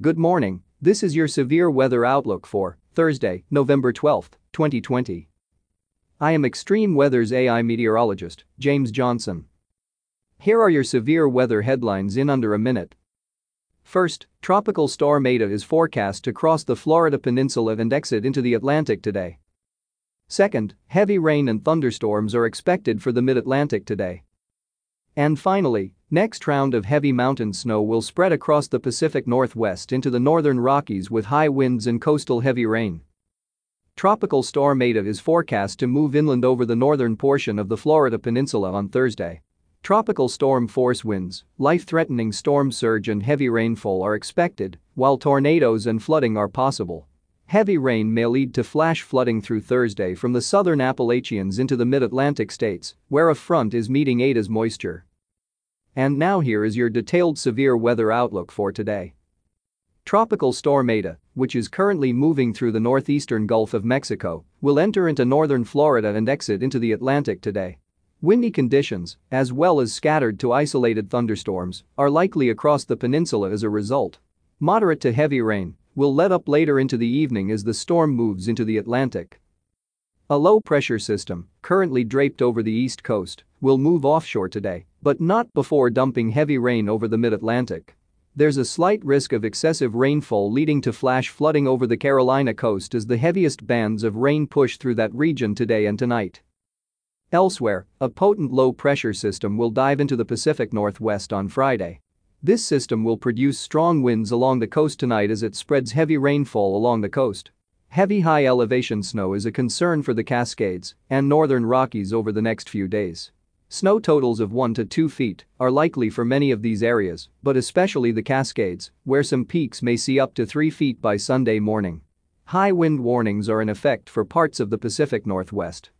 Good morning, this is your severe weather outlook for Thursday, November 12, 2020. I am Extreme Weather's AI meteorologist, James Johnson. Here are your severe weather headlines in under a minute. First, Tropical Storm Eta is forecast to cross the Florida Peninsula and exit into the Atlantic today. Second, heavy rain and thunderstorms are expected for the mid-Atlantic today. And finally, next round of heavy mountain snow will spread across the Pacific Northwest into the northern Rockies with high winds and coastal heavy rain. Tropical Storm Eta is forecast to move inland over the northern portion of the Florida Peninsula on Thursday. Tropical storm force winds, life-threatening storm surge and heavy rainfall are expected, while tornadoes and flooding are possible. Heavy rain may lead to flash flooding through Thursday from the southern Appalachians into the mid-Atlantic states, where a front is meeting Eta's moisture. And now here is your detailed severe weather outlook for today. Tropical storm Eta, which is currently moving through the northeastern Gulf of Mexico, will enter into northern Florida and exit into the Atlantic today. Windy conditions, as well as scattered to isolated thunderstorms, are likely across the peninsula as a result. Moderate to heavy rain will let up later into the evening as the storm moves into the Atlantic. A low-pressure system, currently draped over the east coast, will move offshore today, but not before dumping heavy rain over the mid-Atlantic. There's a slight risk of excessive rainfall leading to flash flooding over the Carolina coast as the heaviest bands of rain push through that region today and tonight. Elsewhere, a potent low-pressure system will dive into the Pacific Northwest on Friday. This system will produce strong winds along the coast tonight as it spreads heavy rainfall along the coast. Heavy high-elevation snow is a concern for the Cascades and northern Rockies over the next few days. Snow totals of 1 to 2 feet are likely for many of these areas, but especially the Cascades, where some peaks may see up to 3 feet by Sunday morning. High wind warnings are in effect for parts of the Pacific Northwest.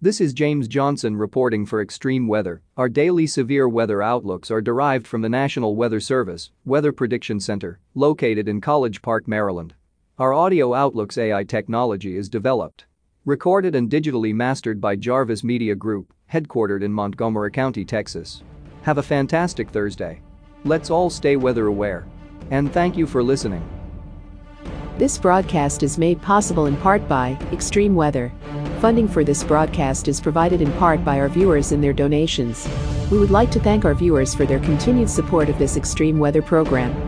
This is James Johnson reporting for Extreme Weather. Our daily severe weather outlooks are derived from the National Weather Service Weather Prediction Center, located in College Park, Maryland. Our audio outlooks AI technology is developed, recorded and digitally mastered by Jarvis Media Group, headquartered in Montgomery County, Texas. Have a fantastic Thursday. Let's all stay weather aware. And thank you for listening. This broadcast is made possible in part by Extreme Weather. Funding for this broadcast is provided in part by our viewers and their donations. We would like to thank our viewers for their continued support of this extreme weather program.